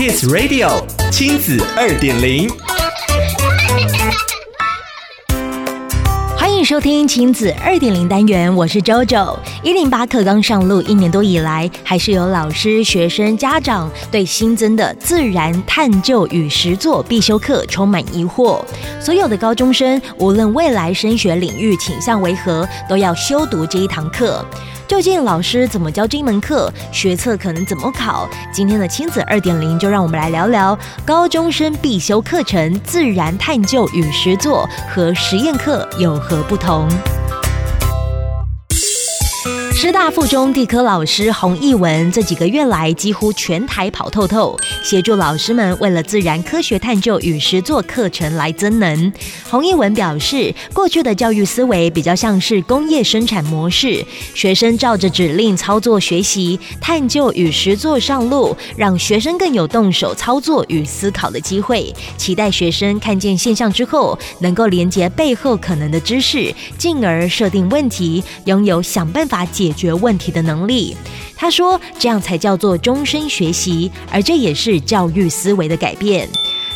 Kids Radio 亲子二点零，欢迎收听亲子二点零单元，我是 JoJo。一零八课纲上路一年多以来，还是有老师、学生、家长对新增的自然探究与实作必修课充满疑惑。所有的高中生，无论未来升学领域倾向为何，都要修读这一堂课。究竟老师怎么教这门课？学测可能怎么考？今天的亲子二点零就让我们来聊聊高中生必修课程——自然探究与实作和实验课有何不同？师大附中地科老师洪艺文这几个月来几乎全台跑透透，协助老师们为了自然科学探究与实作课程来增能。洪艺文表示，过去的教育思维比较像是工业生产模式，学生照着指令操作学习，探究与实作上路，让学生更有动手操作与思考的机会。期待学生看见现象之后，能够连接背后可能的知识，进而设定问题，拥有想办法解。解决问题的能力，他说：“这样才叫做终身学习，而这也是教育思维的改变。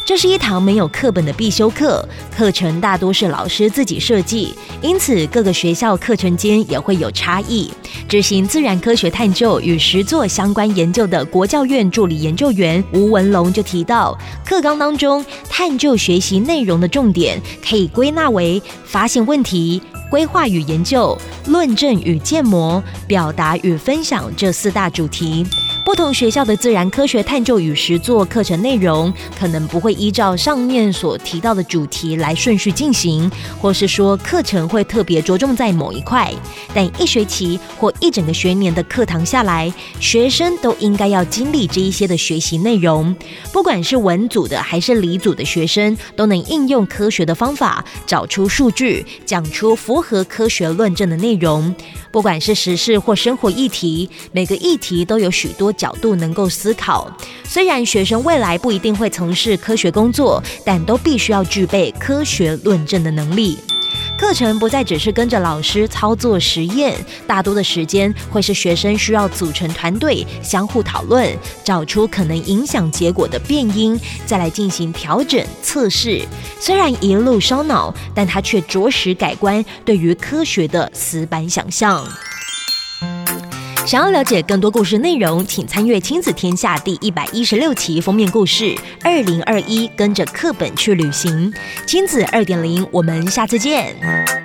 这是一堂没有课本的必修课，课程大多是老师自己设计，因此各个学校课程间也会有差异。执行自然科学探究与实作相关研究的国教院助理研究员吴文龙就提到，课纲当中探究学习内容的重点可以归纳为发现问题。”规划与研究、论证与建模、表达与分享这四大主题。不同学校的自然科学探究与实作课程内容，可能不会依照上面所提到的主题来顺序进行，或是说课程会特别着重在某一块。但一学期或一整个学年的课堂下来，学生都应该要经历这一些的学习内容。不管是文组的还是理组的学生，都能应用科学的方法，找出数据，讲出符合科学论证的内容。不管是时事或生活议题，每个议题都有许多角度能够思考。虽然学生未来不一定会从事科学工作，但都必须要具备科学论证的能力。课程不再只是跟着老师操作实验，大多的时间会是学生需要组成团队，相互讨论，找出可能影响结果的变因，再来进行调整测试。虽然一路烧脑，但它却着实改观对于科学的死板想象。想要了解更多故事内容，请参阅《亲子天下》第一百一十六期封面故事《二零二一跟着课本去旅行》。亲子二点零，我们下次见。